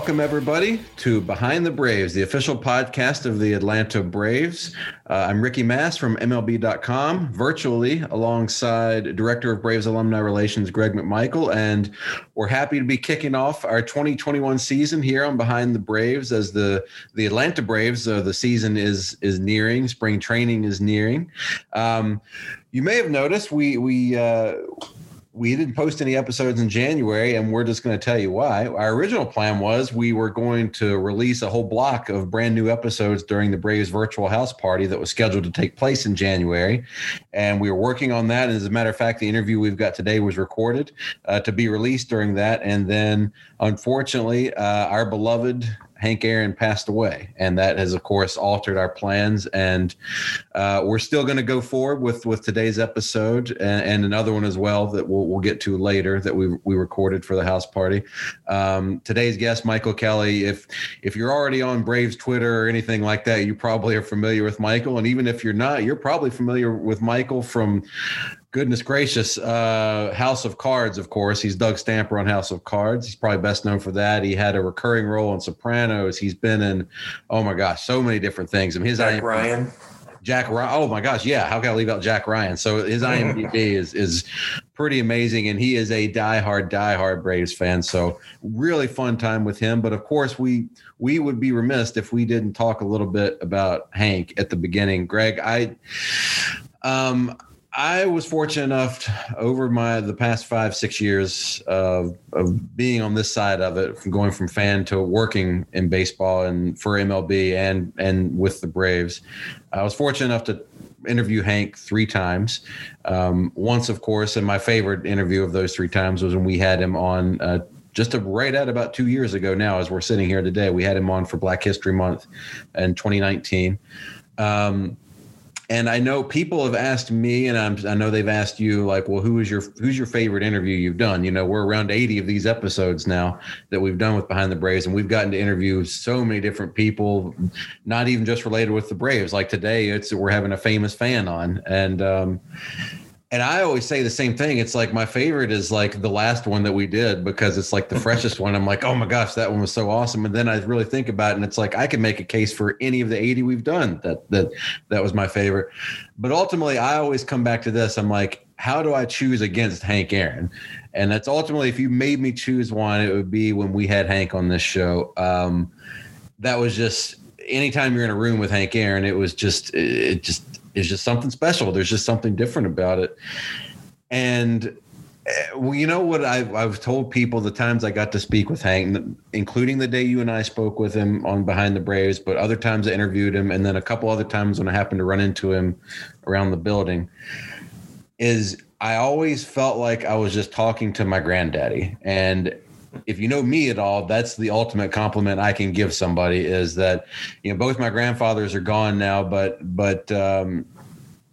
Welcome, everybody, to Behind the Braves, the official podcast of the Atlanta Braves. Uh, I'm Ricky Mast from MLB.com, virtually alongside Director of Braves Alumni Relations, Greg McMichael. And we're happy to be kicking off our 2021 season here on Behind the Braves as the, the Atlanta Braves, uh, the season is, is nearing, spring training is nearing. Um, you may have noticed we, we, uh, we didn't post any episodes in January, and we're just going to tell you why. Our original plan was we were going to release a whole block of brand new episodes during the Braves virtual house party that was scheduled to take place in January. And we were working on that. And as a matter of fact, the interview we've got today was recorded uh, to be released during that. And then, unfortunately, uh, our beloved Hank Aaron passed away, and that has, of course, altered our plans. And uh, we're still going to go forward with with today's episode and, and, another one as well that we'll, we'll get to later that we we recorded for the house party. Um, today's guest, Michael Kelly. If if you're already on Braves Twitter or anything like that, you probably are familiar with Michael. And even if you're not, you're probably familiar with Michael from goodness gracious uh house of cards of course. He's doug stamper on house of cards. He's probably best known for that. He had a recurring role in sopranos. He's been in oh my gosh so many different things. I and his Jack Ryan. jack ryan oh my gosh yeah. How can i leave out jack ryan? So his imdb is is pretty amazing and he is a diehard diehard braves fan. So really fun time with him. But of course we we would be remiss if we didn't talk a little bit about hank at the beginning. Greg i um I was fortunate enough to, over my the past five six years of of being on this side of it, from going from fan to working in baseball and for MLB and and with the Braves. I was fortunate enough to interview Hank three times. Um, once, of course, and my favorite interview of those three times was when we had him on. Uh, just right at about two years ago now, as we're sitting here today, we had him on for Black History Month in 2019. Um, and I know people have asked me, and I'm, i know they've asked you, like, well, who is your who's your favorite interview you've done? You know, we're around 80 of these episodes now that we've done with Behind the Braves, and we've gotten to interview so many different people, not even just related with the Braves. Like today, it's we're having a famous fan on, and um, and I always say the same thing. It's like my favorite is like the last one that we did because it's like the freshest one. I'm like, oh my gosh, that one was so awesome. And then I really think about it, and it's like I can make a case for any of the 80 we've done that that that was my favorite. But ultimately, I always come back to this. I'm like, how do I choose against Hank Aaron? And that's ultimately, if you made me choose one, it would be when we had Hank on this show. Um, that was just anytime you're in a room with Hank Aaron, it was just it just is just something special. There's just something different about it. And uh, well, you know what I've, I've told people the times I got to speak with Hank, including the day you and I spoke with him on Behind the Braves, but other times I interviewed him, and then a couple other times when I happened to run into him around the building, is I always felt like I was just talking to my granddaddy. And if you know me at all, that's the ultimate compliment I can give somebody is that, you know, both my grandfathers are gone now, but, but, um,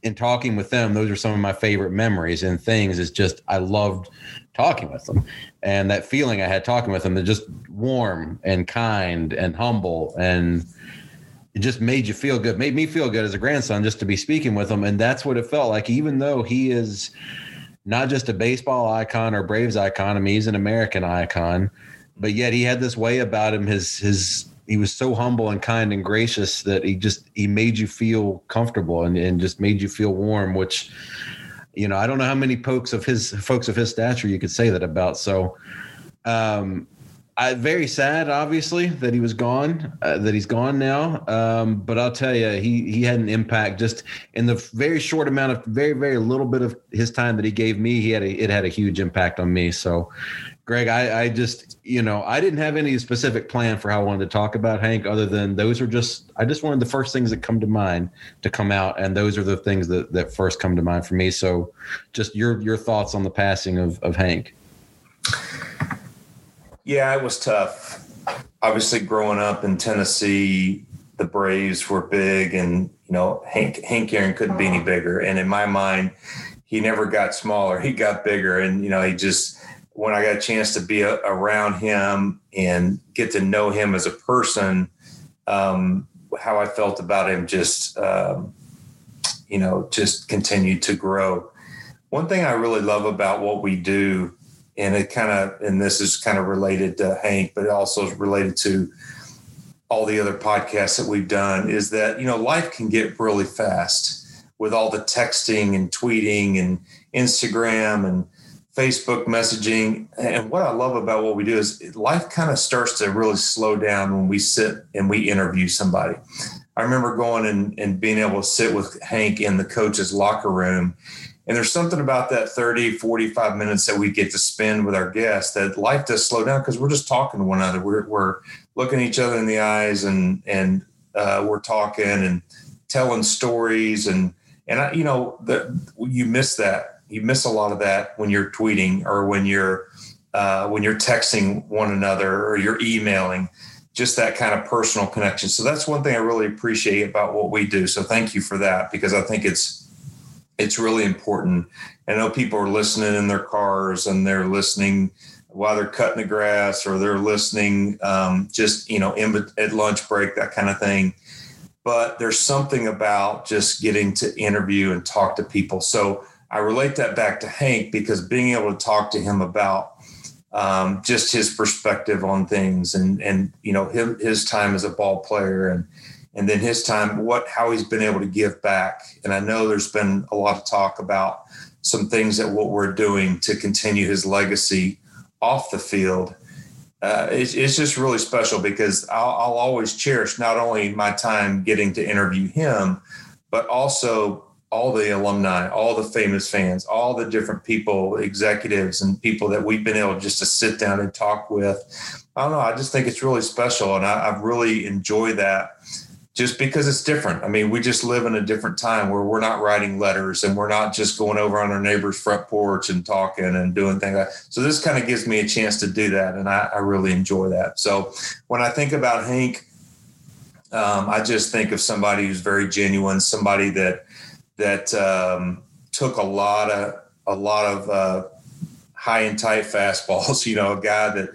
in talking with them, those are some of my favorite memories and things is just, I loved talking with them and that feeling I had talking with them, they're just warm and kind and humble and, it just made you feel good, made me feel good as a grandson just to be speaking with him. And that's what it felt like, even though he is, not just a baseball icon or Braves icon. I mean, he's an American icon, but yet he had this way about him. His his he was so humble and kind and gracious that he just he made you feel comfortable and, and just made you feel warm, which you know, I don't know how many folks of his folks of his stature you could say that about. So, um, I very sad, obviously, that he was gone, uh, that he's gone now. Um, but I'll tell you, he he had an impact just in the very short amount of very very little bit of his time that he gave me. He had a it had a huge impact on me. So, Greg, I, I just you know I didn't have any specific plan for how I wanted to talk about Hank, other than those are just I just wanted the first things that come to mind to come out, and those are the things that that first come to mind for me. So, just your your thoughts on the passing of of Hank. Yeah, it was tough. Obviously, growing up in Tennessee, the Braves were big, and you know Hank Hank Aaron couldn't be any bigger. And in my mind, he never got smaller; he got bigger. And you know, he just when I got a chance to be a, around him and get to know him as a person, um, how I felt about him just um, you know just continued to grow. One thing I really love about what we do and it kind of and this is kind of related to Hank, but it also is related to all the other podcasts that we've done is that you know life can get really fast with all the texting and tweeting and Instagram and Facebook messaging. And what I love about what we do is life kind of starts to really slow down when we sit and we interview somebody. I remember going and, and being able to sit with Hank in the coach's locker room and there's something about that 30, 45 minutes that we get to spend with our guests that life does slow down because we're just talking to one another. We're, we're looking each other in the eyes and, and uh, we're talking and telling stories. And, and I, you know, the, you miss that. You miss a lot of that when you're tweeting or when you're, uh, when you're texting one another or you're emailing just that kind of personal connection. So that's one thing I really appreciate about what we do. So thank you for that because I think it's it's really important. I know people are listening in their cars and they're listening while they're cutting the grass or they're listening um, just you know in, at lunch break that kind of thing but there's something about just getting to interview and talk to people so i relate that back to hank because being able to talk to him about um, just his perspective on things and and you know his, his time as a ball player and and then his time, what how he's been able to give back. And I know there's been a lot of talk about some things that what we're doing to continue his legacy off the field. Uh, it's, it's, just really special because I'll, I'll always cherish not only my time getting to interview him, but also all the alumni, all the famous fans, all the different people, executives, and people that we've been able just to sit down and talk with. I don't know. I just think it's really special, and I, I've really enjoyed that just because it's different. I mean, we just live in a different time where we're not writing letters and we're not just going over on our neighbor's front porch and talking and doing things like. So this kind of gives me a chance to do that. And I, I really enjoy that. So when I think about Hank, um, I just think of somebody who's very genuine, somebody that, that um, took a lot of, a lot of uh, high and tight fastballs, you know, a guy that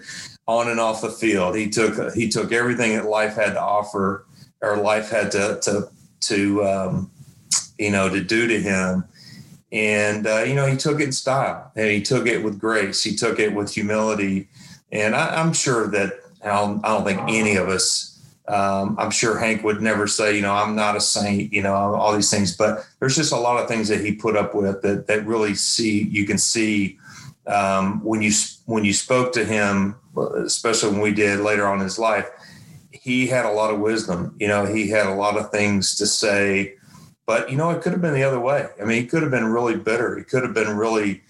on and off the field, he took, he took everything that life had to offer our life had to to to um, you know to do to him. And uh, you know he took it in style. And he took it with grace. He took it with humility. And I, am sure that I don't, I don't, think any of us um, i'm sure hank would never say you know i'm not a saint you know all these things. But there's just a lot of things that he put up with that that really see you can see um, when you when you spoke to him especially when we did later on in his life he had a lot of wisdom. You know, he had a lot of things to say, but you know, it could have been the other way. I mean, he could have been really bitter. He could have been really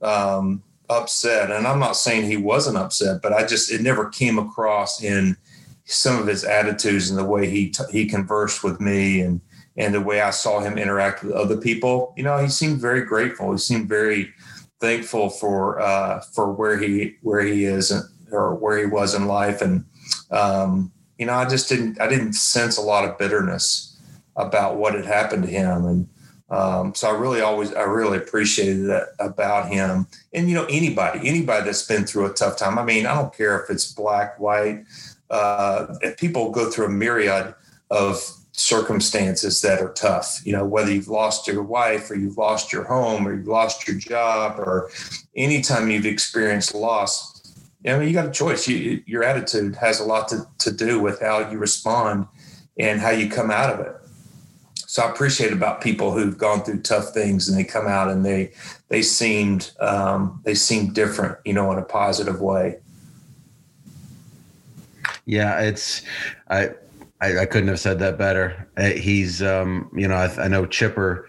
um, upset. And I'm not saying he wasn't upset, but I just it never came across in some of his attitudes and the way he t- he conversed with me and and the way I saw him interact with other people. You know, he seemed very grateful. He seemed very thankful for uh, for where he where he is or where he was in life and um, you know, I just didn't I didn't sense a lot of bitterness about what had happened to him, and um, so I really always I really appreciated that about him. And you know, anybody anybody that's been through a tough time. I mean, I don't care if it's black, white. Uh, people go through a myriad of circumstances that are tough. You know, whether you've lost your wife or you've lost your home or you've lost your job or anytime you've experienced loss, I mean, you got a choice. You, your attitude has a lot to, to do with how you respond and how you come out of it. so I appreciate about people who've gone through tough things and they come out and they they seemed um, they seemed different, you know, in a positive way. Yeah, it's I I, I couldn't have said that better. Uh, he's um, you know I, I know Chipper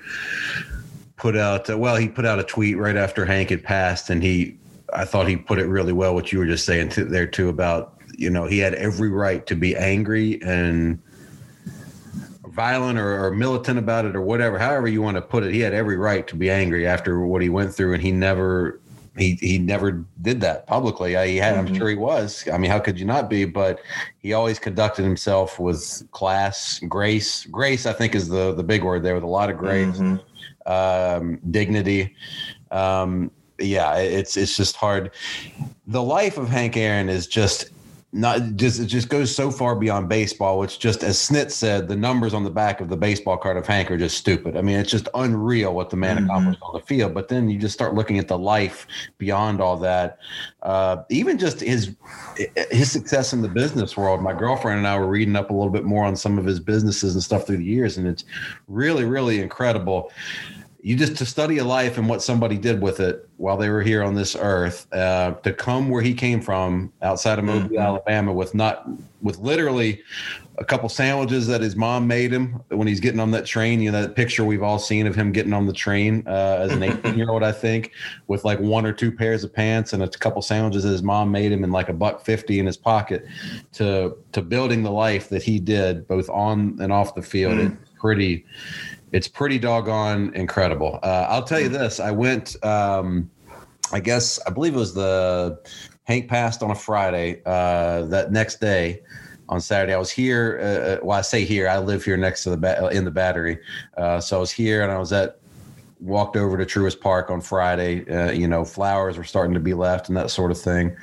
put out uh, well he put out a tweet right after Hank had passed and he I thought he put it really well what you were just saying to, there too about you know he had every right to be angry and violent or, or, militant about it or whatever, however you want to put it. He had every right to be angry after what he went through, and he never he he never did that publicly. He had, mm-hmm. I'm sure he was. I mean, how could you not be? But he always conducted himself with class, grace. Grace, I think, is the the big word there, with a lot of grace, mm-hmm. um, dignity. Um, yeah, it's it's just hard. The life of Hank Aaron is just not just it just goes so far beyond baseball which just as snit said the numbers on the back of the baseball card of hank are just stupid i mean it's just unreal what the man mm-hmm. accomplished on the field but then you just start looking at the life beyond all that uh, even just his his success in the business world my girlfriend and i were reading up a little bit more on some of his businesses and stuff through the years and it's really really incredible you just to study a life and what somebody did with it while they were here on this earth uh, to come where he came from outside of Mobile, mm-hmm. Alabama with not with literally a couple sandwiches that his mom made him when he's getting on that train. You know that picture we've all seen of him getting on the train uh, as an 18 year old, I think, with like one or two pairs of pants and a couple sandwiches that his mom made him and like a buck fifty in his pocket to to building the life that he did both on and off the field. Mm-hmm. It's pretty it's pretty doggone incredible. Uh, I'll tell you mm. this: I went. Um, I guess I believe it was the Hank passed on a Friday. Uh, that next day, on Saturday, I was here. Uh, uh well, I say here. I live here next to the ba- in the Battery, uh, so I was here, and I was at walked over to Truist Park on Friday. Uh, you know, flowers were starting to be left and that sort of thing.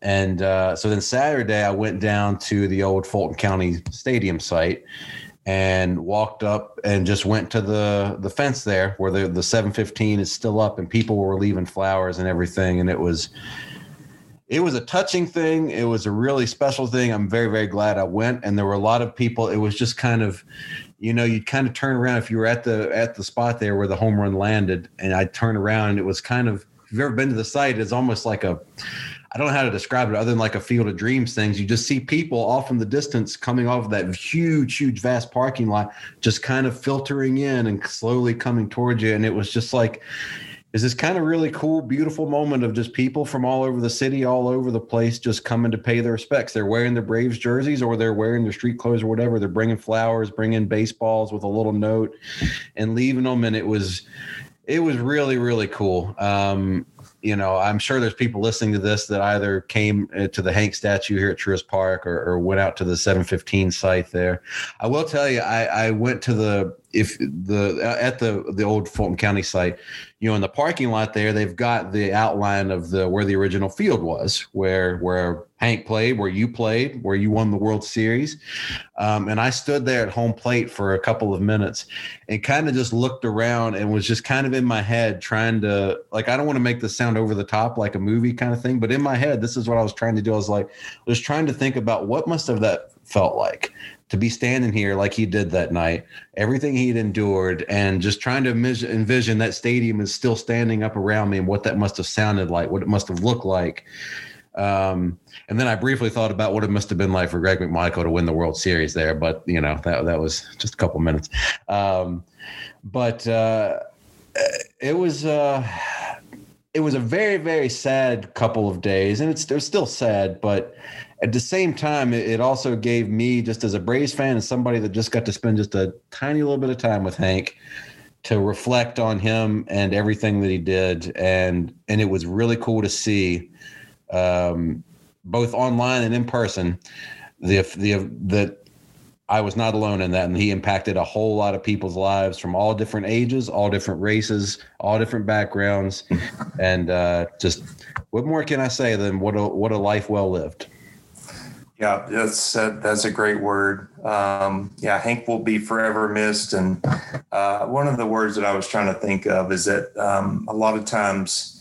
And uh, so then Saturday, I went down to the old Fulton County Stadium site and walked up and just went to the the fence there where the the 715 is still up and people were leaving flowers and everything. And it was it was a touching thing. It was a really special thing. I'm very very glad i went. And there were a lot of people. It was just kind of you know you'd kind of turn around if you were at the at the spot there where the home run landed. And i'd turn around and it was kind of if you've ever been to the site it's almost like a I don't know how to describe it other than like a field of dreams things. You just see people off in the distance coming off of that huge, huge, vast parking lot, just kind of filtering in and slowly coming towards you. And it was just like, is this kind of really cool, beautiful moment of just people from all over the city, all over the place, just coming to pay their respects. They're wearing their Braves jerseys or they're wearing their street clothes or whatever. They're bringing flowers, bringing baseballs with a little note and leaving them. And it was, it was really, really cool. Um, you know, I'm sure there's people listening to this that either came uh, to the Hank statue here at Truist Park or, or went out to the 715 site there. I will tell you, I, I went to the if the at the the old Fulton County site, you know, in the parking lot there, they've got the outline of the where the original field was, where where Hank played, where you played, where you won the World Series, um, and I stood there at home plate for a couple of minutes and kind of just looked around and was just kind of in my head trying to like I don't want to make this sound over the top like a movie kind of thing, but in my head, this is what I was trying to do. I was like, I was trying to think about what must have that felt like to be standing here like he did that night, everything he'd endured, and just trying to envision that stadium is still standing up around me and what that must have sounded like, what it must have looked like. Um, and then I briefly thought about what it must have been like for Greg McMichael to win the World Series there, but you know that that was just a couple minutes. Um, but uh, it was uh, it was a very very sad couple of days, and it's, it's still sad, but at the same time, it also gave me, just as a Braves fan and somebody that just got to spend just a tiny little bit of time with Hank, to reflect on him and everything that he did, and and it was really cool to see, um, both online and in person, the the that I was not alone in that, and he impacted a whole lot of people's lives from all different ages, all different races, all different backgrounds, and uh, just what more can I say than what a what a life well lived. Yeah, that's that's a great word. Um, yeah, Hank will be forever missed. And uh, one of the words that I was trying to think of is that um, a lot of times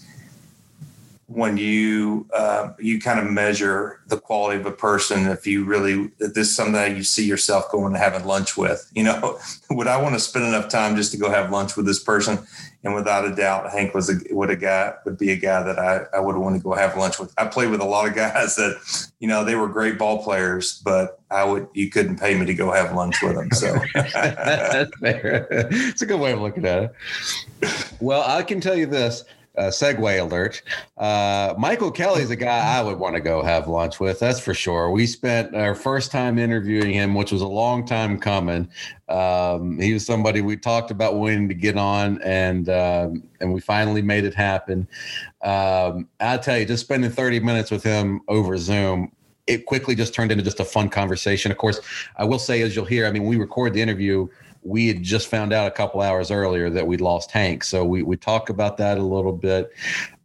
when you uh, you kind of measure the quality of a person if you really if this is that you see yourself going and having lunch with you know would i want to spend enough time just to go have lunch with this person and without a doubt hank was a would a guy would be a guy that i, I would want to go have lunch with i played with a lot of guys that you know they were great ball players but i would you couldn't pay me to go have lunch with them so That's fair. It's a good way of looking at it. Well, I can tell you this. Uh, segue alert. Uh, Michael Kelly is a guy I would want to go have lunch with. That's for sure. We spent our first time interviewing him, which was a long time coming. Um, he was somebody we talked about wanting to get on, and um, and we finally made it happen. Um, I tell you, just spending 30 minutes with him over Zoom it quickly just turned into just a fun conversation. Of course, I will say, as you'll hear, I mean, we record the interview. We had just found out a couple hours earlier that we'd lost Hank, so we we talk about that a little bit.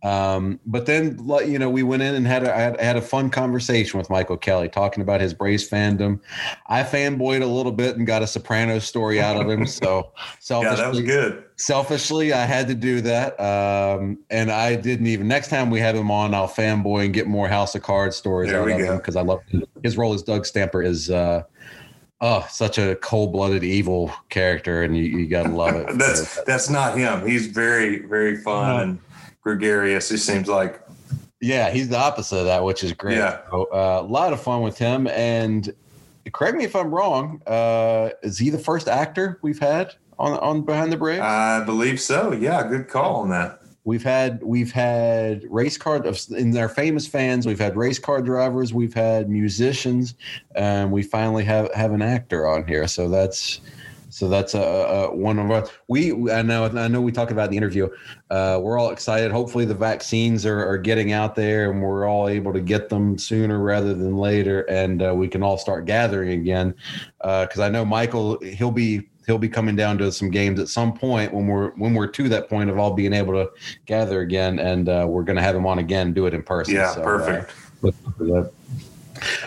Um, but then, you know, we went in and had a, had, had a fun conversation with Michael Kelly, talking about his Braves fandom. I fanboyed a little bit and got a Sopranos story out of him. So, yeah that was good selfishly i had to do that um, and i didn't even next time we have him on i'll fanboy and get more house of cards stories There out we of go. him because i love his role as doug stamper is uh oh such a cold-blooded evil character and you, you gotta love it. That's that's not him. He's very very fun and gregarious he seems like. Yeah he's the opposite of that which is great. Yeah. So, uh, a lot of fun with him and correct me if i'm wrong uh is he the first actor we've had on on behind the braves i believe so. Yeah good call on that We've had we've had race car in our famous fans. We've had race car drivers. We've had musicians, and we finally have have an actor on here. So that's so that's a, a one of our. We I know I know we talked about the interview. Uh, we're all excited. Hopefully the vaccines are, are getting out there, and we're all able to get them sooner rather than later, and uh, we can all start gathering again. Because I know Michael, he'll be he'll be coming down to some games at some point when we're when we're to that point of all being able to gather again, and uh, we're going to have him on again, and do it in person. yeah So, uh, perfect that.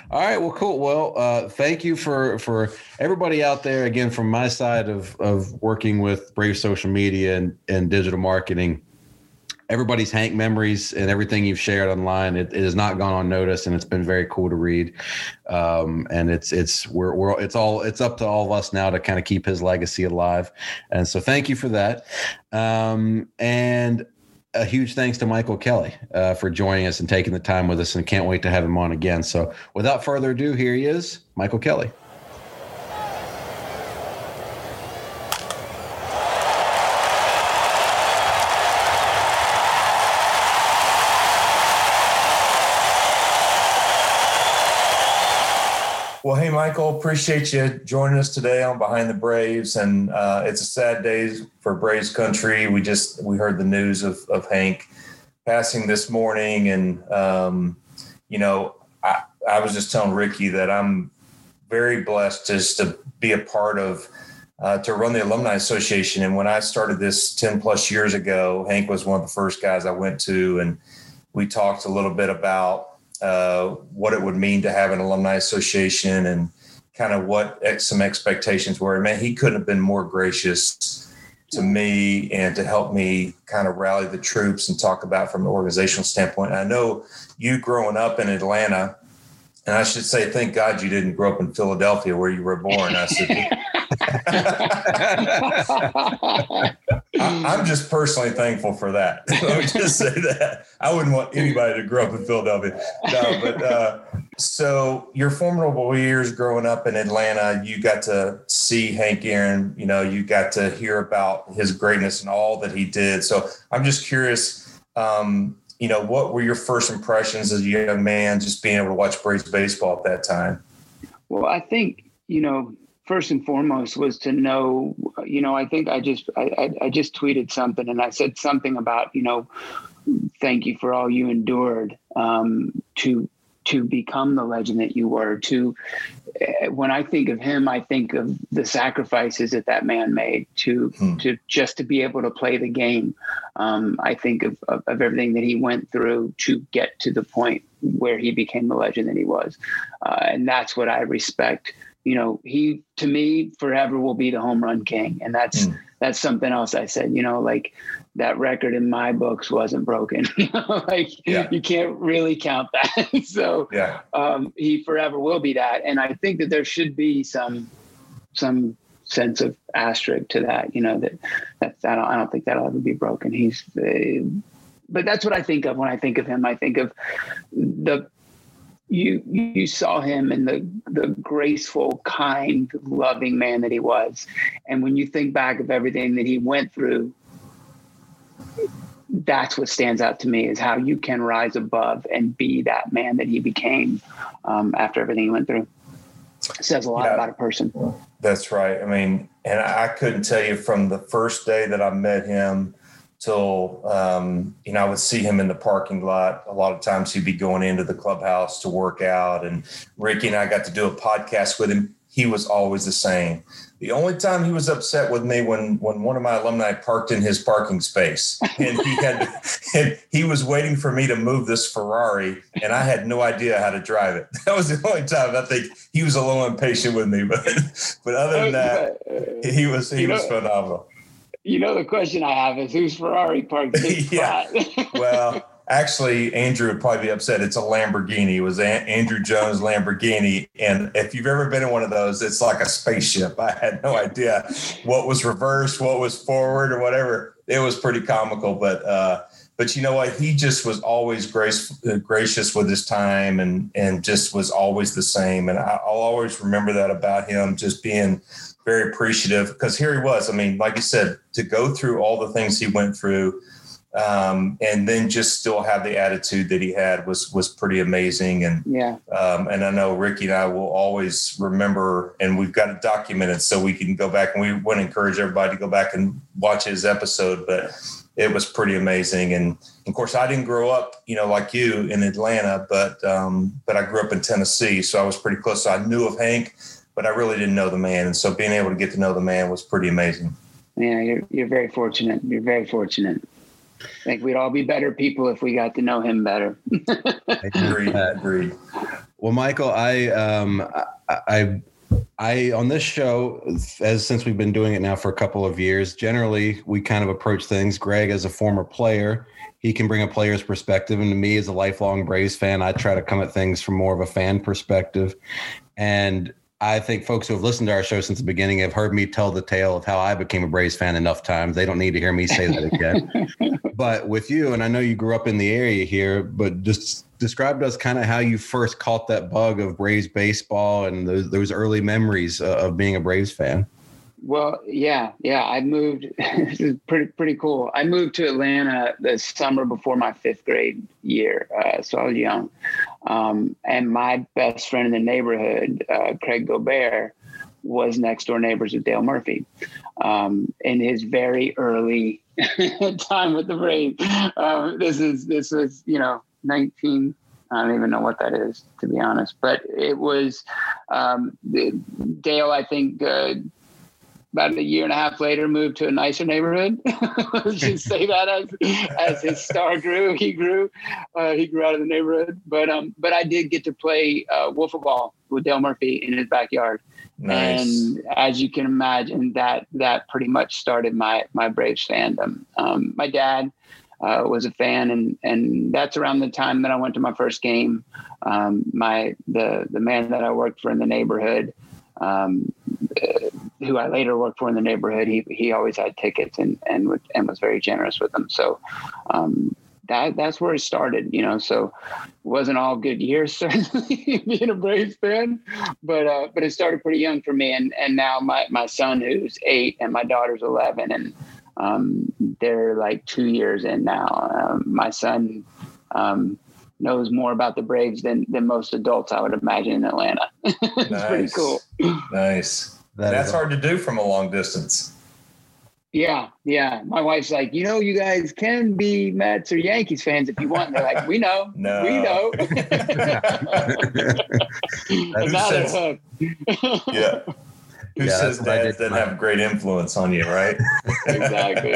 All right, well, cool. Well, uh, thank you for for everybody out there again from my side of of working with Brave social media and and digital marketing. Everybody's Hank memories and everything you've shared online, it, it has not gone unnoticed, and it's been very cool to read. Um, and it's it's we're, we're it's all it's up to all of us now to kind of keep his legacy alive. And so, thank you for that. Um, and a huge thanks to Michael Kelly uh, for joining us and taking the time with us, and can't wait to have him on again. So, without further ado, here he is, Michael Kelly. Michael, appreciate you joining us today on Behind the Braves. And uh, it's a sad day for Braves country. We just we heard the news of, of Hank passing this morning, and um, you know, I, I was just telling Ricky that I'm very blessed just to be a part of. Uh, to run the alumni association and when i started this 10 plus years ago hank was one of the first guys i went to and we talked a little bit about uh, what it would mean to have an alumni association and kind of what ex- some expectations were. Man, he couldn't have been more gracious to me and to help me kind of rally the troops and talk about from an organizational standpoint. And I know you growing up in Atlanta, and I should say, thank God you didn't grow up in Philadelphia where you were born. I said, I, I'm just personally thankful for that. Let me just say that. I wouldn't want anybody to grow up in Philadelphia. No, but uh, so your formidable years growing up in Atlanta, you got to see Hank Aaron. You know, you got to hear about his greatness and all that he did. So I'm just curious. Um, you know, what were your first impressions as a young man, just being able to watch Braves baseball at that time? Well, I think you know first and foremost was to know you know i think i just I, I, I just tweeted something and i said something about you know thank you for all you endured um, to to become the legend that you were to eh, when i think of him i think of the sacrifices that that man made to Hmm. to just to be able to play the game um, i think of, of, of everything that he went through to get to the point where he became the legend that he was uh, and that's what i respect you know he to me forever will be the home run king and that's Mm. that's something else I said, you know, like that record in my books wasn't broken. like Yeah. you can't really count that. so Yeah. um, he forever will be that. And I think that there should be some some sense of asterisk to that. You know that that's I don't I don't think that'll ever be broken. He's uh, but that's what I think of when I think of him. I think of the you you saw him in the the graceful, kind, loving man that he was, and when you think back of everything that he went through, that's what stands out to me is how you can rise above and be that man that he became um, after everything he went through. It says a lot about a person. That's right. I mean, and I couldn't tell you from the first day that I met him till um, you know I would see him in the parking lot. A lot of times he'd be going into the clubhouse to work out, and Ricky and I got to do a podcast with him. He was always the same. The only time he was upset with me when when one of my alumni parked in his parking space, and he had and he was waiting for me to move this Ferrari, and I had no idea how to drive it. That was the only time I think he was a little impatient with me. But but other than that, he was he was phenomenal. You know, the question I have is whose Ferrari parked Yeah. Well, actually, Andruw would probably be upset. It's a Lamborghini. It was a- Andruw Jones Lamborghini, and if you've ever been in one of those, it's like a spaceship. I had no idea what was reversed, what was forward, or whatever. It was pretty comical, but uh, but you know what? He just was always grace, gracious with his time, and and just was always the same. And I, I'll always remember that about him, just being very appreciative because here he was. I mean, like you said, to go through all the things he went through um, and then just still have the attitude that he had was was pretty amazing. And yeah. um, and I know Ricky and I will always remember, and we've got it documented so we can go back and we want to encourage everybody to go back and watch his episode. But it was pretty amazing. And of course, I didn't grow up, you know, like you in Atlanta, but um, but I grew up in Tennessee, so I was pretty close. So I knew of Hank, but I really didn't know the man. And so being able to get to know the man was pretty amazing. Yeah, you're you're very fortunate. You're very fortunate. I think we'd all be better people if we got to know him better. Agreed. Agreed. Well, Michael, I um I, I I on this show, as since we've been doing it now for a couple of years, generally we kind of approach things. Greg, as a former player, he can bring a player's perspective, and to me, as a lifelong Braves fan, I try to come at things from more of a fan perspective. And I think folks who have listened to our show since the beginning have heard me tell the tale of how I became a Braves fan enough times. They don't need to hear me say that again. but with you, and I know you grew up in the area here, but just describe to us kind of how you first caught that bug of Braves baseball and those, those early memories uh, of being a Braves fan. Well, yeah, yeah. I moved. this is pretty pretty cool. I moved to Atlanta the summer before my fifth grade year, uh, so I was young. Um, and my best friend in the neighborhood, uh, Craig Gobert, was next door neighbors with Dale Murphy. Um, in his very early time with the Braves, um, this is this was you know nineteen. I don't even know what that is, to be honest. But it was um, Dale. I think. Uh, about a year and a half later moved to a nicer neighborhood. Let's just say that as as his star grew, he grew. Uh, he grew out of the neighborhood. But um, but I did get to play uh, wiffle ball with Dale Murphy in his backyard. Nice. And as you can imagine, that that pretty much started my my Braves fandom. Um, my dad uh, was a fan, and and that's around the time that I went to my first game. Um, my the the man that I worked for in the neighborhood. Um, uh, who I later worked for in the neighborhood, he he always had tickets and and would, and was very generous with them. So um, that that's where it started, you know. So it wasn't all good years certainly being a Braves fan, but uh, but it started pretty young for me. And and now my my son who's eight and my daughter's eleven, and um, they're like two years in now. Um, my son. Um, knows more about the Braves than than most adults, I would imagine, in Atlanta. it's pretty cool. Nice. That That's is- hard to do from a long distance. Yeah, yeah. My wife's like, you know, you guys can be Mets or Yankees fans if you want. And they're like, we know, No. we know. Who Now they're says- hooked. Yeah. Who Yeah, says that's dads did doesn't have great influence on you, right? exactly.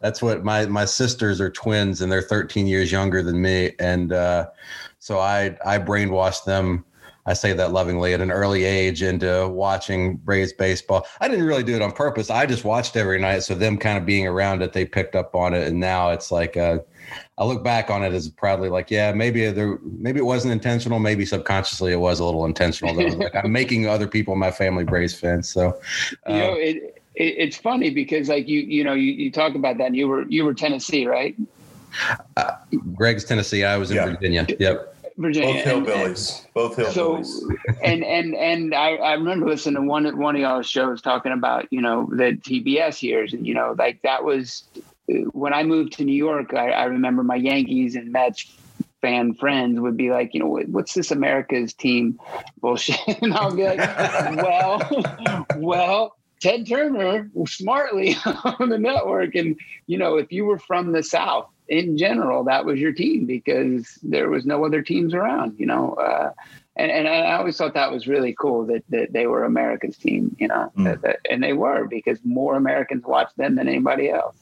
That's what my my sisters are twins and they're 13 years younger than me, and uh, so I I brainwashed them. I say that lovingly at an early age into watching Braves baseball. I didn't really do it on purpose. I just watched every night. So them kind of being around it, they picked up on it, and now it's like uh, I look back on it as proudly like, yeah, maybe there, maybe it wasn't intentional, maybe subconsciously it was a little intentional. Though. like I'm making other people in my family Braves fans. So, uh, you know, it, it, it's funny because like you, you know, you, you talk about that. And you were you were Tennessee, right? Uh, Greg's Tennessee. I was in yeah. Virginia. Yep. Virginia. Both hillbillies. Both hillbillies. So, and and and I, I remember listening to one one of y'all shows talking about you know the TBS years, and you know like that was uh, when I moved to New York. I, I remember my Yankees and Mets fan friends would be like, you know, what's this America's team bullshit? And I'll be like, well, well, Ted Turner smartly on the network. And, you know, if you were from the South in general, that was your team because there was no other teams around, you know. Uh, and, and I always thought that was really cool that, that they were America's team, you know, mm. that, that, and they were because more Americans watched them than anybody else.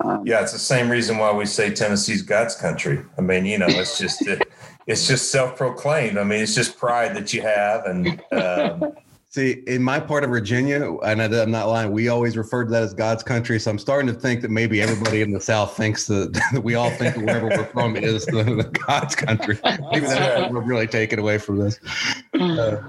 Um, yeah, it's the same reason why we say Tennessee's God's country. I mean, you know, it's just it, it's just self-proclaimed. I mean, it's just pride that you have, and um, See, in my part of Virginia, and I'm not lying, we always refer to that as God's country. So I'm starting to think that maybe everybody in the South thinks that, that we all think wherever we're from is the, the God's country. Maybe that's what we're really taking away from this. Uh,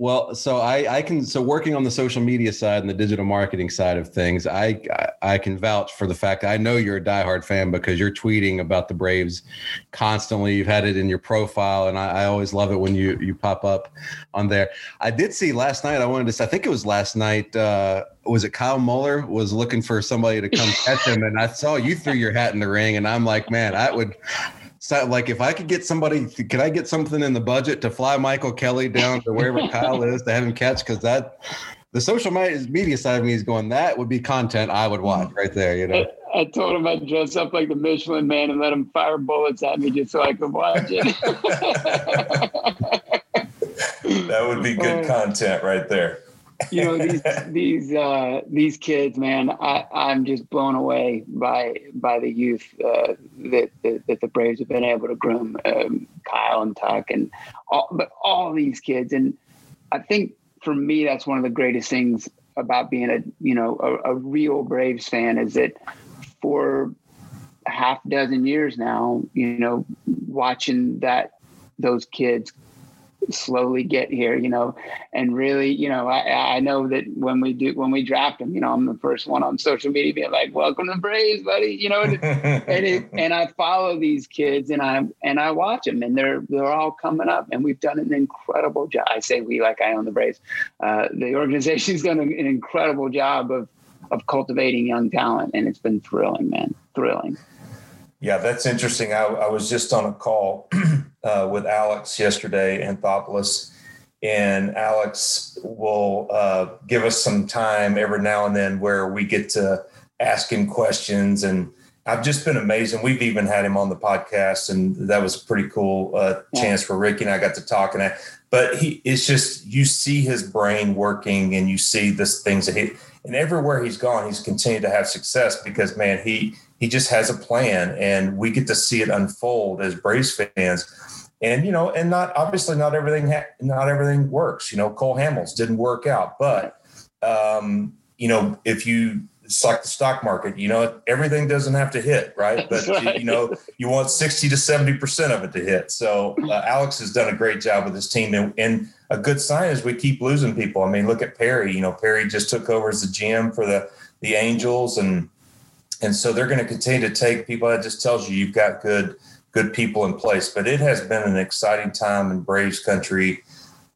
well, so I, I can so working on the social media side and the digital marketing side of things, I I can vouch for the fact I know you're a diehard fan because you're tweeting about the Braves constantly. You've had it in your profile, and I, I always love it when you you pop up on there. I did see last night. I wanted to. I think it was last night. Uh, was it Kyle Muller was looking for somebody to come catch him, and I saw you threw your hat in the ring, and I'm like, man, I would. So, like, if I could get somebody, can I get something in the budget to fly Michael Kelly down to wherever Kyle is to have him catch? Because that, the social media side of me is going, that would be content I would watch right there. You know. I, I told him I'd dress up like the Michelin Man and let him fire bullets at me just so I could watch it. that would be good content right there. You know these these uh, these kids, man. I, I'm just blown away by by the youth uh, that, that, that the Braves have been able to groom. Um, Kyle and Tuck and all, but all these kids, and I think for me that's one of the greatest things about being a you know a, a real Braves fan is that for half dozen years now, you know, watching that those kids slowly get here, you know, and really, you know, I, I know that when we do, when we draft them, you know, I'm the first one on social media being like, welcome to the Braves, buddy, you know, and, and, it, and I follow these kids and I, and I watch them and they're, they're all coming up and we've done an incredible job. I say we, like I own the Braves, uh, the organization's done an incredible job of, of cultivating young talent and it's been thrilling, man, thrilling. Yeah, that's interesting. I, I was just on a call uh, with Alex yesterday, Anthopoulos, and Alex will uh, give us some time every now and then where we get to ask him questions. And I've just been amazing. We've even had him on the podcast, and that was a pretty cool uh, chance for Ricky and I got to talk. And I, but he, it's just you see his brain working, and you see this things that he, and everywhere he's gone, he's continued to have success because man, he he just has a plan and we get to see it unfold as Braves fans. And you know, and not obviously not everything ha- not everything works. You know, Cole Hamels didn't work out, but um, you know, if you it's like the stock market, you know, everything doesn't have to hit, right? But right. you know, you want 60 to 70% of it to hit. So uh, Alex has done a great job with his team. And, and, a good sign is we keep losing people. I mean, look at Perry, you know, Perry just took over as the GM for the, the Angels and, and so they're going to continue to take people. That just tells you you've got good good people in place. But it has been an exciting time in Braves country.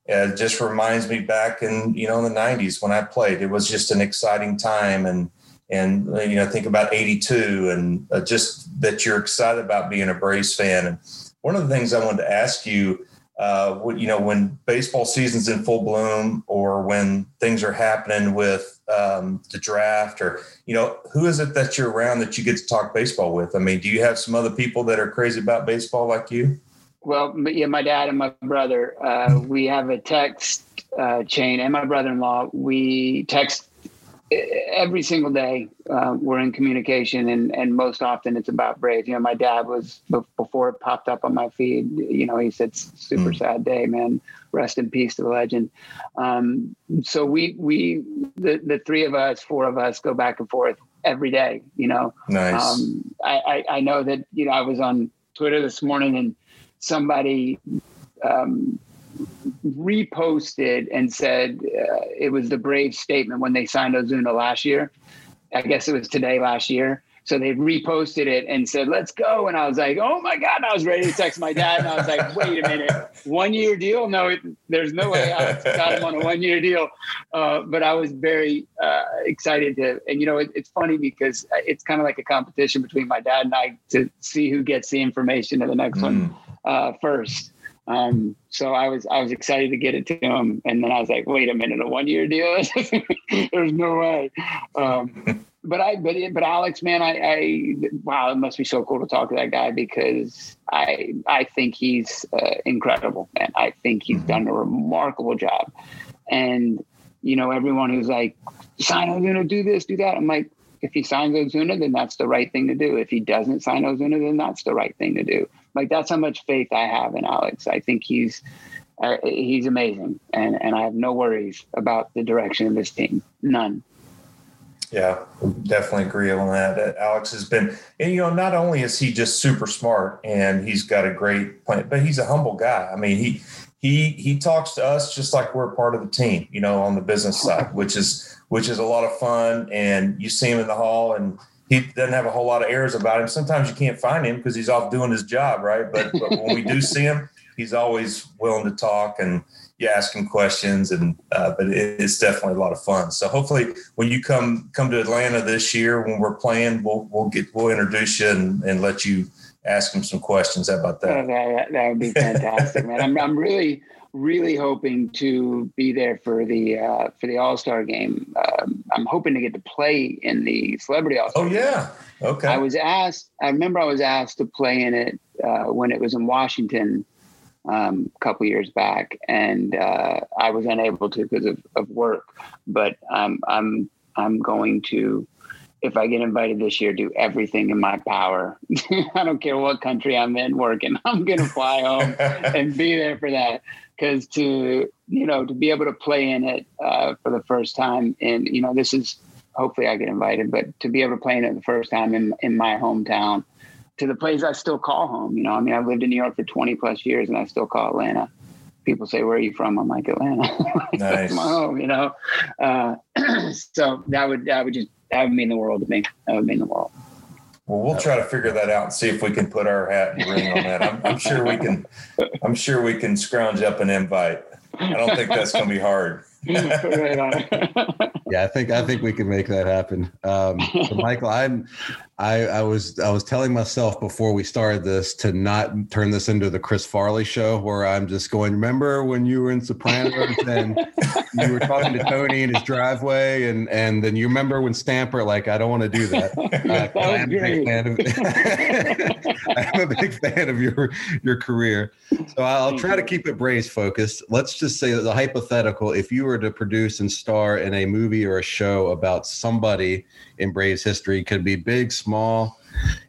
It just reminds me back in you know in the '90s when I played. It was just an exciting time, and and you know think about '82 and uh, just that you're excited about being a Braves fan. And one of the things I wanted to ask you uh, you know, when baseball season's in full bloom or when things are happening with um, the draft or, you know, who is it that you're around that you get to talk baseball with? I mean, do you have some other people that are crazy about baseball like you? Well, yeah, my dad and my brother, uh, we have a text uh, chain and my brother-in-law, we text every single day uh, we're in communication and, and most often it's about Braves. You know, my dad was before it popped up on my feed, you know, he said super mm. sad day, man, rest in peace to the legend. Um, so we, we, the, the three of us, four of us go back and forth every day, you know, nice. Um, I, I, I, know that, you know, I was on Twitter this morning and somebody, um, reposted and said uh, it was the Brave statement when they signed Ozuna last year. I guess it was today last year. So they reposted it and said, "Let's go!" And I was like, "Oh my god!" And I was ready to text my dad, and I was like, "Wait a minute, one year deal? No, it, there's no way I got him on a one year deal." Uh, but I was very uh, excited to, and you know, it, it's funny because it's kind of like a competition between my dad and I to see who gets the information to the next mm. one uh, first. Um, so I was I was excited to get it to him, and then I was like, wait a minute, a one year deal? There's no way. Um, but I but but Alex, man, I, I wow, it must be so cool to talk to that guy because I I think he's uh, incredible, man. I think he's mm-hmm. done a remarkable job, and you know everyone who's like, sign Ozuna, do this, do that. I'm like, if he signs Ozuna, then that's the right thing to do. If he doesn't sign Ozuna, then that's the right thing to do. Like that's how much faith I have in Alex. I think he's uh, he's amazing, and and I have no worries about the direction of this team. None. Yeah, definitely agree on that. Alex has been, and you know, not only is he just super smart and he's got a great plan, but he's a humble guy. I mean, he he he talks to us just like we're part of the team, you know, on the business side, which is which is a lot of fun. And you see him in the hall, and he doesn't have a whole lot of errors about him. Sometimes you can't find him because he's off doing his job, right? But, but when we do see him, he's always willing to talk and you ask him questions. And uh, but it's definitely a lot of fun. So hopefully, when you come come to Atlanta this year when we're playing, we'll we'll get we'll introduce you and, and let you ask him some questions. How about that? Oh, that, that would be fantastic, man. I'm I'm really really hoping to be there for the uh, for the All Star game. Um, I'm hoping to get to play in the Celebrity All Star. Oh yeah, okay. I was asked. I remember I was asked to play in it uh, when it was in Washington um, a couple years back, and uh, I was unable to because of, of work. But I'm I'm I'm going to. If I get invited this year, do everything in my power. I don't care what country I'm in working. I'm going to fly home and be there for that because to you know to be able to play in it uh, for the first time and you know this is hopefully I get invited, but to be able to play in it the first time in in my hometown, to the place I still call home. You know, I mean, I've lived in New York for 20 plus years, and I still call Atlanta. People say, "Where are you from?" I'm like, "Atlanta." Nice. That's my home. You know, uh, so that would that would just that would mean the world to me. That would mean the world. Well, we'll try to figure that out and see if we can put our hat and ring on that. I'm, I'm sure we can. I'm sure we can scrounge up an invite. I don't think that's going to be hard. yeah, I think I think we can make that happen. Um, so Michael, I'm I, I was I was telling myself before we started this to not turn this into the Chris Farley show where I'm just going. Remember when you were in Sopranos and you were talking to Tony in his driveway, and and then you remember when Stamper like I don't want to do that. Uh, that I'm, a big fan of, I'm a big fan of your your career, so I'll try to keep it Braves focused. Let's just say the hypothetical: if you were to produce and star in a movie or a show about somebody in Braves history, could be big small,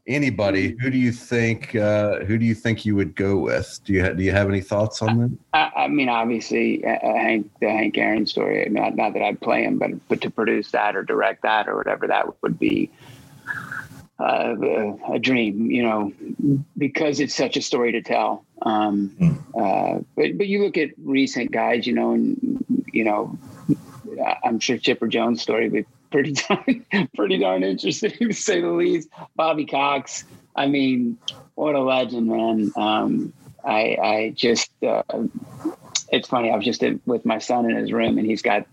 anybody. Hmm. Who do you think? Uh, who do you think you would go with? Do you ha- do you have any thoughts on that? I, I mean, obviously, uh, uh, Hank the Hank Aaron story. Not, not, that I'd play him, but but to produce that or direct that or whatever that would be. Uh, a dream, you know, because it's such a story to tell. Um, hmm. uh, but but you look at recent guys, you know, and you know, I'm sure Chipper Jones' story would pretty darn, pretty darn interesting to say the least. Bobby Cox, I mean, what a legend, man. Um, I, I just, uh, it's funny. I was just with my son in his room, and he's got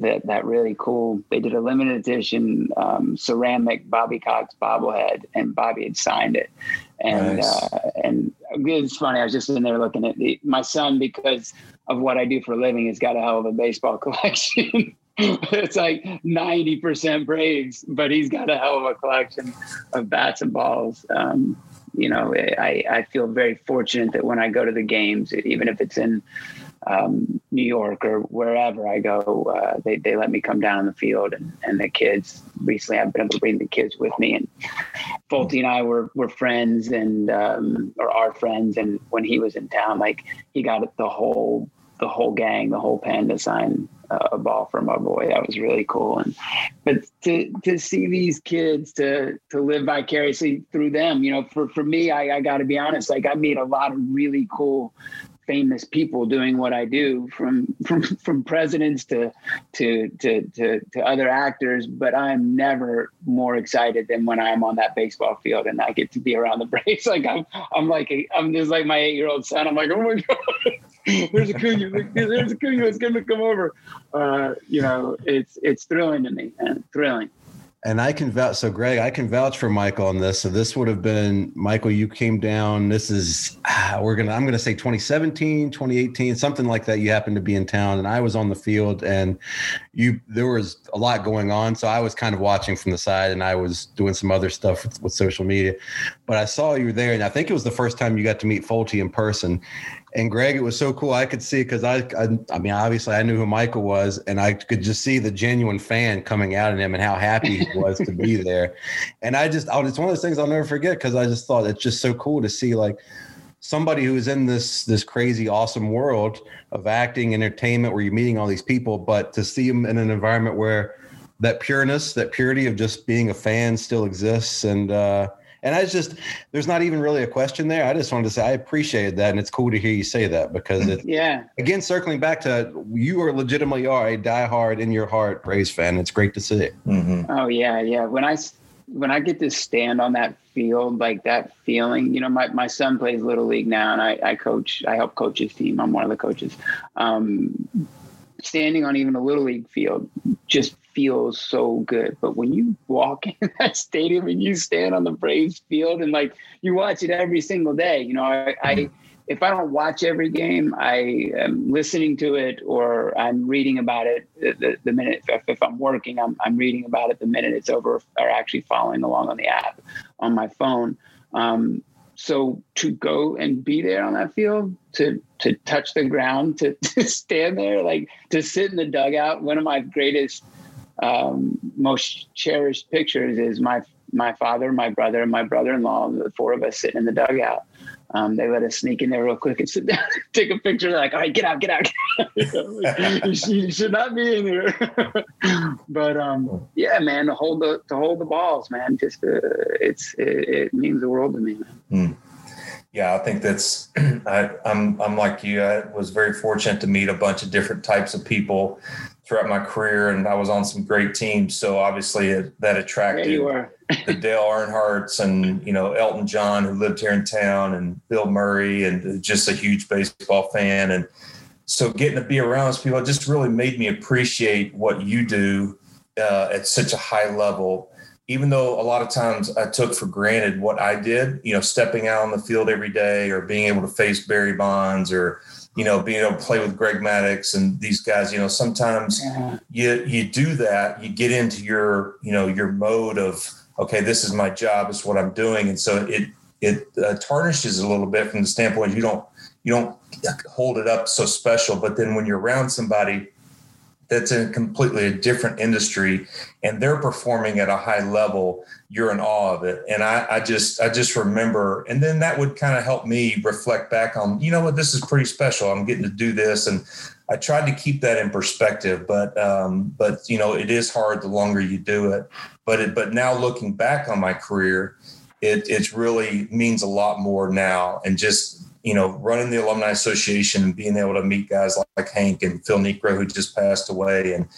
that that really cool. They did a limited edition um, ceramic Bobby Cox bobblehead, and Bobby had signed it. And nice. uh, and it's funny. I was just in there looking at the, my son because of what I do for a living. Has got a hell of a baseball collection. It's like 90% Braves, but he's got a hell of a collection of bats and balls. Um, you know, I, I feel very fortunate that when I go to the games, even if it's in um, New York or wherever I go, uh, they, they let me come down on the field and, and the kids recently I've been able to bring the kids with me and Folty and I were, were friends and, um, or are friends. And when he was in town, like he got the whole, the whole gang, the whole panda sign uh, a ball for my boy. That was really cool. And, but to, to see these kids to, to live vicariously through them, you know, for, for me, I, I gotta be honest, like I meet a lot of really cool famous people doing what I do, from from from presidents to to to to, to other actors. But I'm never more excited than when I'm on that baseball field and I get to be around the Braves. Like I'm I'm like I'm just like my eight year old son. I'm like, oh my god, there's a Acuna, there's a Acuna, it's gonna come over. Uh, you know, it's it's thrilling to me, man, thrilling. And I can vouch. So, Greg, I can vouch for Michael on this. So, this would have been Michael. You came down. This is ah, we're gonna. I'm gonna say 2017, 2018, something like that. You happened to be in town, and I was on the field, and you. There was a lot going on, so I was kind of watching from the side, and I was doing some other stuff with, with social media. But I saw you there, and I think it was the first time you got to meet Folty in person and Greg, it was so cool. I could see because I, I, I, mean, obviously, I knew who Michael was, and I could just see the genuine fan coming out of him and how happy he was to be there. And I just, oh, it's one of those things I'll never forget because I just thought it's just so cool to see like somebody who's in this this crazy, awesome world of acting, entertainment, where you're meeting all these people, but to see him in an environment where that pureness, that purity of just being a fan still exists, and uh, and I just, there's not even really a question there. I just wanted to say I appreciated that, and it's cool to hear you say that because it. yeah. Again, circling back to you are legitimately are a diehard in your heart Braves fan. It's great to see it. Mm-hmm. Oh yeah, yeah. When I when I get to stand on that field, like that feeling, you know, my, my son plays little league now and I, I coach, I help coach his team. I'm one of the coaches. Um, standing on even a little league field just feels so good. But when you walk in that stadium and you stand on the Braves field and like you watch it every single day, you know, I, I mm-hmm. if I don't watch every game, I am listening to it or I'm reading about it the, the minute if, if, I'm working, I'm, I'm reading about it the minute it's over or actually following along on the app on my phone. Um, so to go and be there on that field, to to touch the ground, to, to stand there, like to sit in the dugout. One of my greatest, um, most cherished pictures is my my father, my brother, and my brother-in-law. The four of us sitting in the dugout. Um, they let us sneak in there real quick and sit down, take a picture. They're like, "All right, get out, get out, you, should, you, should, not be in here." but um, yeah, man, to hold the to hold the balls, man, just uh, it's it, it, means the world to me. Mm. Yeah, I think that's. I, I'm I'm like you. I was very fortunate to meet a bunch of different types of people throughout my career, and I was on some great teams. So obviously, it, that attracted the Dale Earnhardts and you know Elton John, who lived here in town, and Bill Murray, and just a huge baseball fan. And so, getting to be around those people just really made me appreciate what you do uh, at such a high level. Even though a lot of times I took for granted what I did, you know, stepping out on the field every day, or being able to face Barry Bonds, or you know, being able to play with Greg Maddux and these guys, you know, sometimes you you do that, you get into your, you know, your mode of, okay, this is my job, it's what I'm doing. And so it it uh, tarnishes a little bit from the standpoint you don't you don't hold it up so special. But then when you're around somebody that's in completely a different industry and they're performing at a high level. You're in awe of it. And I, I just i just remember and then that would kind of help me reflect back on you know what this is pretty special. I'm getting to do this. And i tried to keep that in perspective but um but you know it is hard the longer you do it. But it but now looking back on my career it it really means a lot more now. And just you know, running the alumni association and being able to meet guys like, like Hank and Phil Niekro, who just passed away, and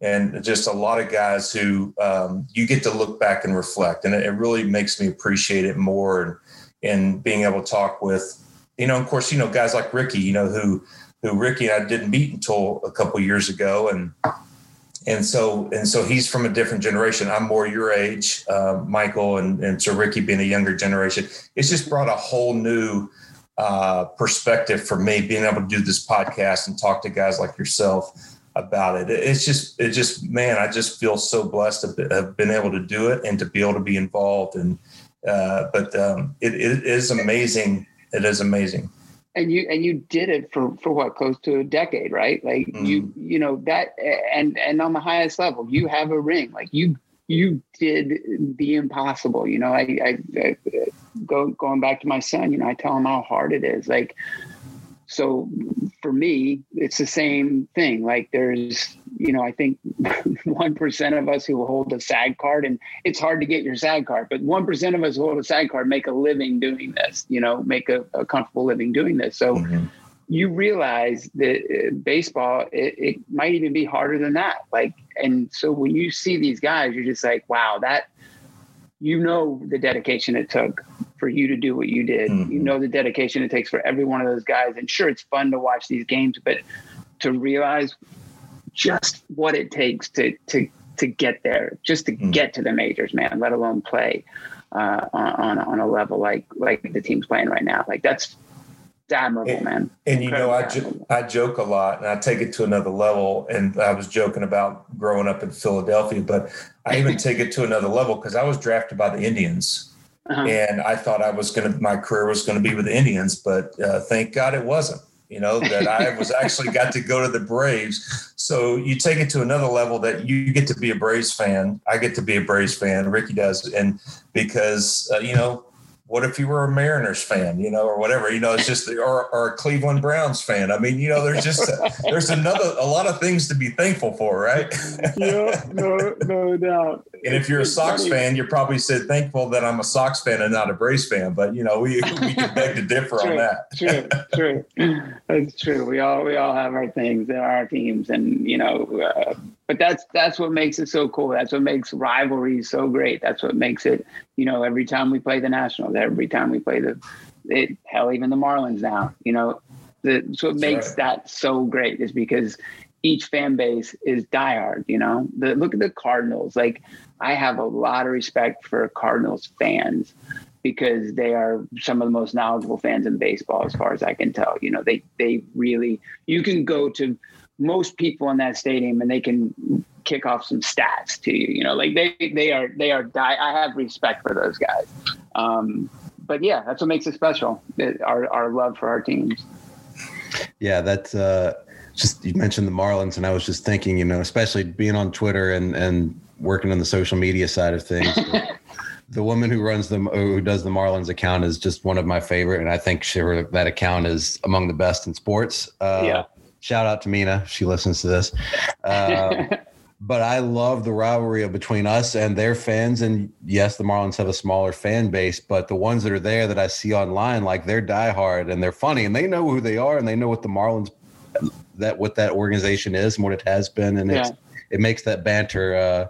and just a lot of guys who um, you get to look back and reflect, and it, it really makes me appreciate it more, and and being able to talk with, you know, of course, you know, guys like Ricky, you know, who who Ricky and I didn't meet until a couple years ago, and and so and so he's from a different generation. I'm more your age, uh, Michael, and and so Ricky being a younger generation. It's just brought a whole new uh, perspective for me being able to do this podcast and talk to guys like yourself about it. It's just, it just, man, I just feel so blessed to have been able to do it and to be able to be involved. And, uh, but um, it, it is amazing. It is amazing. and you and you did it for for what close to a decade right like Mm-hmm. you you know that and and on the highest level you have a ring like you you did the impossible you know i i, I go going back to my son you know i tell him how hard it is like so for me it's the same thing like there's you know i think 1% of us who hold a SAG card and it's hard to get your SAG card but 1% of us who hold a SAG card make a living doing this you know make a, a comfortable living doing this so Mhm. You realize that uh, baseball it, it might even be harder than that like and so when you see these guys you're just like wow that you know the dedication it took for you to do what you did Mhm. you know the dedication it takes for every one of those guys and sure it's fun to watch these games but to realize just what it takes to to to get there just to Mhm. get to the majors man let alone play uh, on on a level like like the team's playing right now like that's admirable And- man And you know, I, jo- I joke a lot and I take it to another level. And I was joking about growing up in Philadelphia, but I even take it to another level because I was drafted by the Indians Uh-huh. and I thought I was going to, my career was going to be with the Indians, but uh, thank God it wasn't. You know, that I was actually got to go to the Braves. So you take it to another level that you get to be a Braves fan. I get to be a Braves fan. Ricky does. And because, uh, you know, what if you were a Mariners fan, you know, or whatever, you know, it's just, or, or a Cleveland Browns fan. I mean, you know, there's just, there's another, a lot of things to be thankful for, right? yeah, no, no doubt. And if you're a Sox fan, you're probably said thankful that I'm a Sox fan and not a Braves fan. But you know, we we can beg to differ on that. true, true. That's true. We all we all have our things and our teams, and you know, uh, but that's that's what makes it so cool. That's what makes rivalries so great. That's what makes it. You know, every time we play the Nationals, every time we play the, it, hell, even the Marlins now. You know, the so what makes right. that so great is because each fan base is diehard. You know, the look at the Cardinals. Like, I have a lot of respect for Cardinals fans because they are some of the most knowledgeable fans in baseball, as far as I can tell. You know, they they really you can go to most people in that stadium and they can kick off some stats to you. You know, like they they are they are die. I have respect for those guys. Um, but yeah, that's what makes it special. that Our our love for our teams. Yeah, that's uh, just you mentioned the Marlins, and I was just thinking, you know, especially being on Twitter and and working on the social media side of things. the woman who runs the who does the Marlins account is just one of my favorite, and I think she, that account is among the best in sports. Uh, Yeah. Shout out to Mina, she listens to this. Uh, but I love the rivalry between us and their fans. And yes, the Marlins have a smaller fan base, but the ones that are there that I see online, like they're diehard and they're funny and they know who they are and they know what the Marlins that what that organization is and what it has been, and it's Yeah. it makes that banter uh,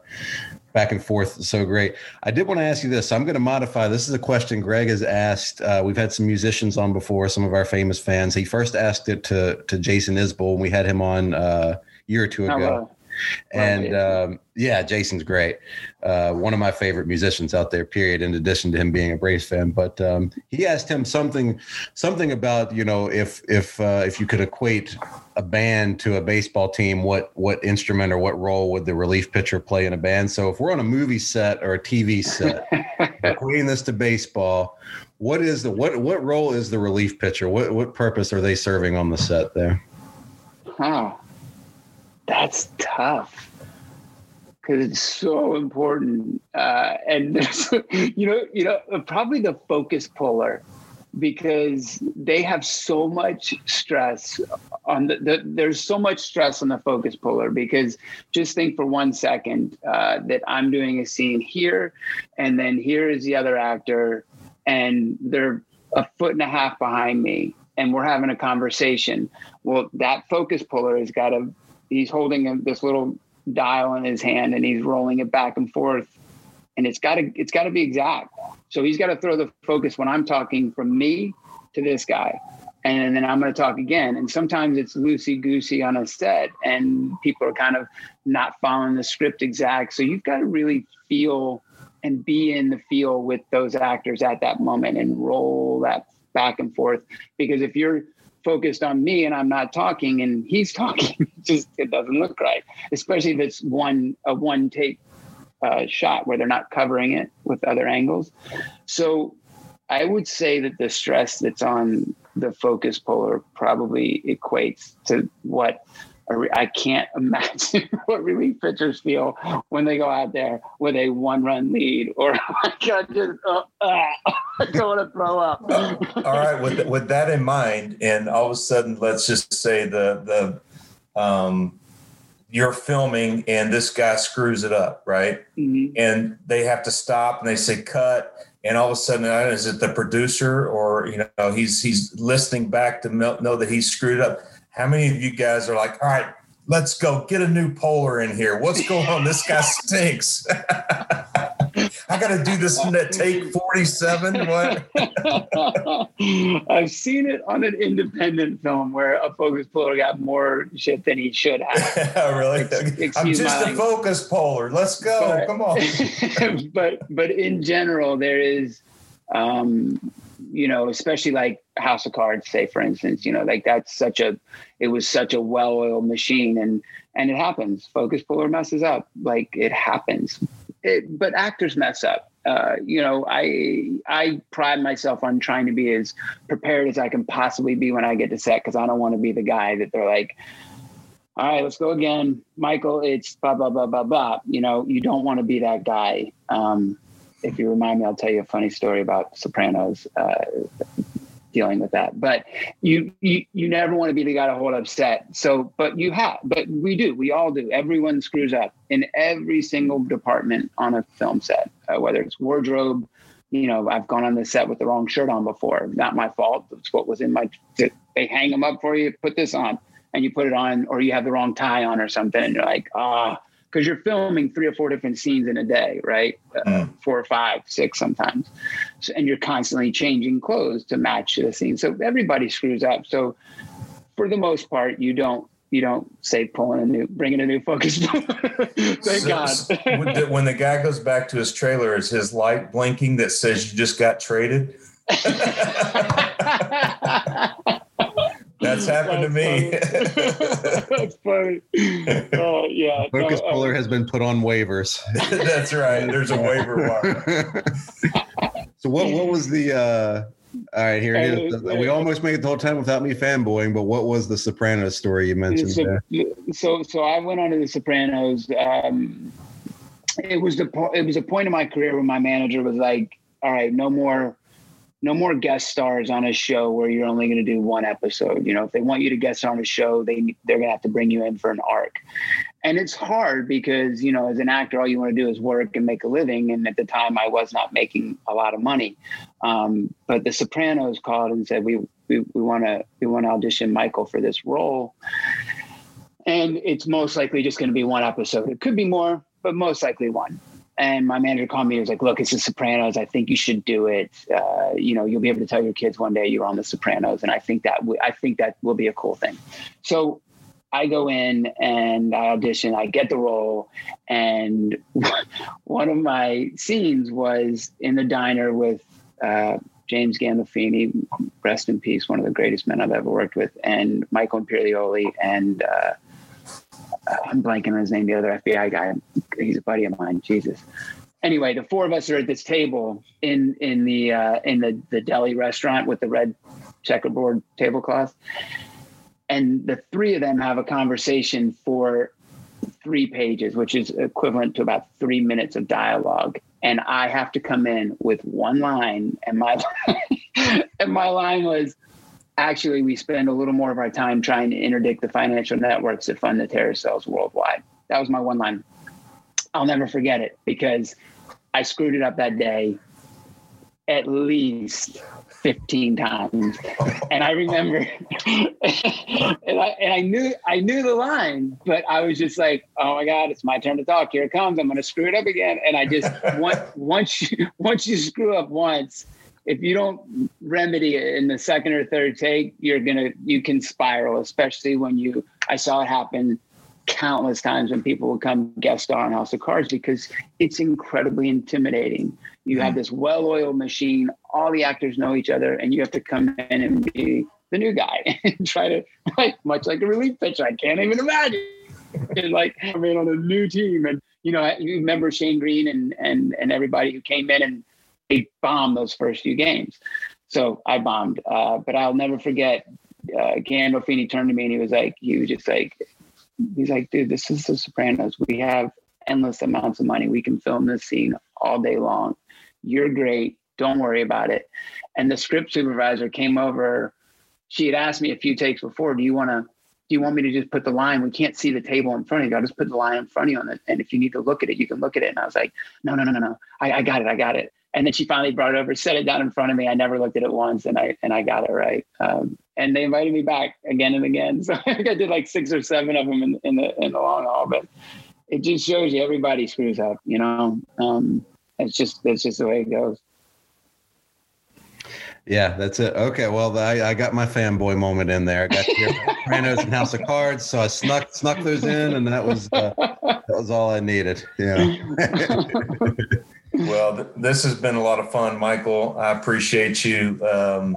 back and forth so great. I did want to ask you this. I'm going to modify. This is a question Greg has asked. Uh, we've had some musicians on before, some of our famous fans. He first asked it to to Jason Isbell, and we had him on uh, a year or two ago. And um, yeah, Jason's great. Uh, one of my favorite musicians out there. Period. In addition to him being a Braves fan, but um, he asked him something, something about you know if if uh, if you could equate a band to a baseball team, what what instrument or what role would the relief pitcher play in a band? So if we're on a movie set or a TV set, equating this to baseball, what is the what what role is the relief pitcher? What what purpose are they serving on the set there? Huh. That's tough because it's so important. Uh, and you know, you know, probably the focus puller because they have so much stress on the, the there's so much stress on the focus puller because just think for one second uh, that I'm doing a scene here and then here is the other actor and they're a foot and a half behind me and we're having a conversation. Well, that focus puller has got to, he's holding this little dial in his hand and he's rolling it back and forth. And it's got to, it's got to be exact. So he's got to throw the focus when I'm talking from me to this guy. And then I'm going to talk again. And sometimes it's loosey goosey on a set and people are kind of not following the script exact. So you've got to really feel and be in the feel with those actors at that moment and roll that back and forth. Because if you're focused on me and I'm not talking and he's talking, just it doesn't look right. Especially if it's one a one take uh, shot where they're not covering it with other angles. So I would say that the stress that's on the focus puller probably equates to what I can't imagine what relief pitchers feel when they go out there with a one run lead or I just uh, uh, I don't want to throw up. All right, with with that in mind, and all of a sudden, let's just say the the um, you're filming and this guy screws it up, right? Mm-hmm. And they have to stop and they say cut, and all of a sudden, is it the producer or you know he's he's listening back to know that he's screwed up? How many of you guys are like, all right, let's go get a new polar in here? What's going on? This guy stinks. I got to do this in that take 47. What? I've seen it on an independent film where a focus puller got more shit than he should have. really? Ex- I'm just a focus puller. Let's go. But, Come on. but but in general, there is um, you know, especially like House of Cards, say for instance, you know, like that's such a, it was such a well-oiled machine, and and it happens. Focus puller messes up, like it happens. It, but actors mess up. Uh, you know, I I pride myself on trying to be as prepared as I can possibly be when I get to set because I don't want to be the guy that they're like, all right, let's go again, Michael. It's blah blah blah blah blah. You know, you don't want to be that guy. Um, if you remind me, I'll tell you a funny story about Sopranos. Uh, dealing with that. But you, you you never want to be the guy to hold upset. So, but you have, but we do. We all do. Everyone screws up in every single department on a film set, uh, whether it's wardrobe. You know, I've gone on the set with the wrong shirt on before. Not my fault. It's what was in my. They hang them up for you. Put this on, and you put it on, or you have the wrong tie on or something, and you're like, ah. Oh, because you're filming three or four different scenes in a day, right? Uh, mm. four or five, six sometimes. So, and you're constantly changing clothes to match the scene. So everybody screws up. So for the most part, you don't you don't say pulling a new bringing a new focus. Thank so, God. when, when the guy goes back to his trailer, is his light blinking that says you just got traded? That's happened to me. That's funny. Uh, yeah. Focus no, uh, puller uh, has been put on waivers. That's right. There's a waiver wire. so what what was the uh all right, here it is. We almost made it the whole time without me fanboying, but what was the Sopranos story you mentioned so, there? So, so I went on to the Sopranos. Um, it was the it was a point in my career where my manager was like, "All right, no more no more guest stars on a show where you're only going to do one episode. You know, if they want you to guest on a show, they they're going to have to bring you in for an arc. And it's hard because, you know, as an actor, all you want to do is work and make a living. And at the time, I was not making a lot of money. Um, but The Sopranos called and said, "We we want to we want to audition Michael for this role." And it's most likely just going to be one episode. It could be more, but most likely one. And my manager called me. He was like, "Look, it's The Sopranos. I think you should do it. Uh, you know, you'll be able to tell your kids one day you're on The Sopranos, and I think that w- I think that will be a cool thing." So I go in and I audition. I get the role, and one of my scenes was in the diner with uh, James Gandolfini, rest in peace, one of the greatest men I've ever worked with, and Michael Imperioli and. Uh, I'm blanking on his name, the other FBI guy. He's a buddy of mine. Jesus. Anyway, the four of us are at this table in in the uh, in the the deli restaurant with the red checkerboard tablecloth, and the three of them have a conversation for three pages, which is equivalent to about three minutes of dialogue. And I have to come in with one line, and my and my line was, actually we spend a little more of our time trying to interdict the financial networks that fund the terror cells worldwide. That was my one line. I'll never forget it because I screwed it up that day at least 15 times. And I remember and I and I knew I knew the line, but I was just like, oh my God, it's my turn to talk. Here it comes. I'm gonna screw it up again. And I just once once you once you screw up once, if you don't remedy it in the second or third take, you're gonna you can spiral, especially when you I saw it happen countless times when people would come guest star on House of Cards because it's incredibly intimidating. You have mm-hmm. this well-oiled machine, all the actors know each other, and you have to come in and be the new guy and try to like much like a relief pitcher. I can't even imagine. and like I mean on a new team and you know you remember Shane Greene and and and everybody who came in and they bombed those first few games. so I bombed. Uh, but I'll never forget. Uh, Gandolfini turned to me and he was like, he was just like, he's like, dude, this is The Sopranos. We have endless amounts of money. We can film this scene all day long. You're great. Don't worry about it. And the script supervisor came over. She had asked me a few takes before, do you want to do you want me to just put the line? We can't see the table in front of you. I'll just put the line in front of you on it. And if you need to look at it, you can look at it. And I was like, no, no, no, no, no. I, I got it. I got it. And then she finally brought it over, set it down in front of me. I never looked at it once, and I and I got it right. Um, and they invited me back again and again. So I think I did like six or seven of them in, in the in the long haul. But it just shows you everybody screws up. You know, um, it's just it's just the way it goes. Yeah, that's it. Okay, well, I, I got my fanboy moment in there. I got hear Sopranos and House of Cards, so I snuck snuck those in, and that was uh, that was all I needed. Yeah. well, th- this has been a lot of fun, Michael. I appreciate you um,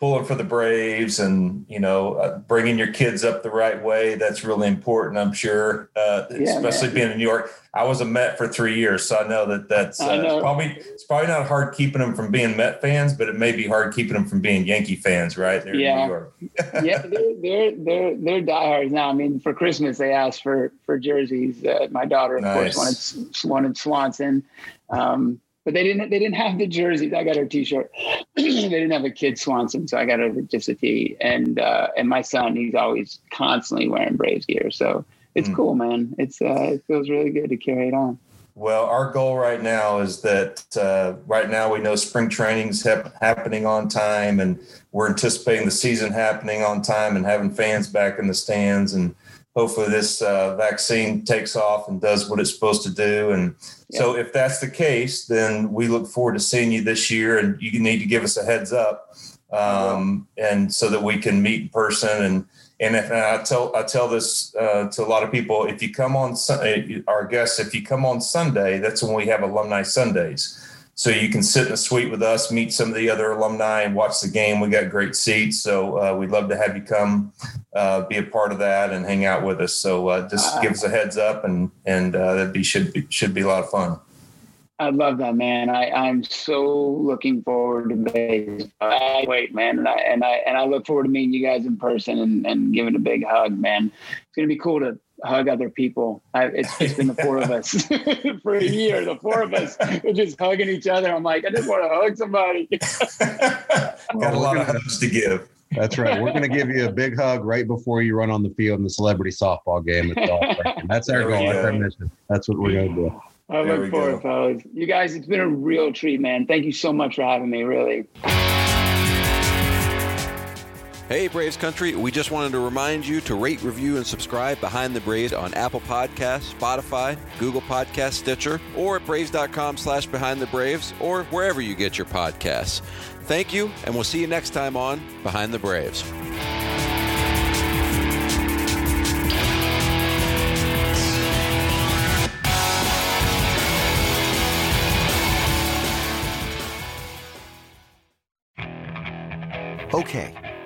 pulling for the Braves and you know uh, bringing your kids up the right way. That's really important, I'm sure, uh, Yeah, especially man. being in New York. I was a Met for three years, so I know that that's uh, know. it's probably it's probably not hard keeping them from being Met fans, but it may be hard keeping them from being Yankee fans, right? There Yeah. in New York. yeah, they're, they're they're they're diehards now. I mean, for Christmas they asked for for jerseys. Uh, my daughter, of Nice. course, wanted wanted Swanson, um, but they didn't they didn't have the jerseys. I got her T-shirt. they didn't have a kid Swanson, so I got her just a tee. And uh, and my son, he's always constantly wearing Braves gear, so it's Mm. cool, man. It's uh, it feels really good to carry it on. Well, our goal right now is that uh, right now we know spring training's hap- happening on time, and we're anticipating the season happening on time and having fans back in the stands. And hopefully, this uh, vaccine takes off and does what it's supposed to do. And so, if that's the case, then we look forward to seeing you this year. And you need to give us a heads up, um, and so that we can meet in person and and if and I tell I tell this uh, to a lot of people, if you come on uh, our guests, if you come on Sunday, that's when we have alumni Sundays. So you can sit in the suite with us, meet some of the other alumni, and watch the game. We got great seats, so uh, we'd love to have you come, uh, be a part of that, and hang out with us. So uh, just give us a heads up, and and uh, that be should be should be a lot of fun. I love that, man. I, I'm so looking forward to baseball. I wait, man, and I and I and I look forward to meeting you guys in person and, and giving a big hug, man. It's gonna be cool to hug other people. I, it's just been the four of us for a year. The four of us we're just hugging each other. I'm like, I just want to hug somebody. got a lot of hugs to give. That's right. We're going to give you a big hug right before you run on the field in the celebrity softball game. At golf. That's our goal. That's our mission. That's what we're going to do. I look forward, go. fellas. You guys, it's been a real treat, man. Thank you so much for having me. Really. Hey, Braves Country, we just wanted to remind you to rate, review, and subscribe Behind the Braves on Apple Podcasts, Spotify, Google Podcasts, Stitcher, or at Braves.com slash Behind the Braves, or wherever you get your podcasts. Thank you, and we'll see you next time on Behind the Braves. Okay,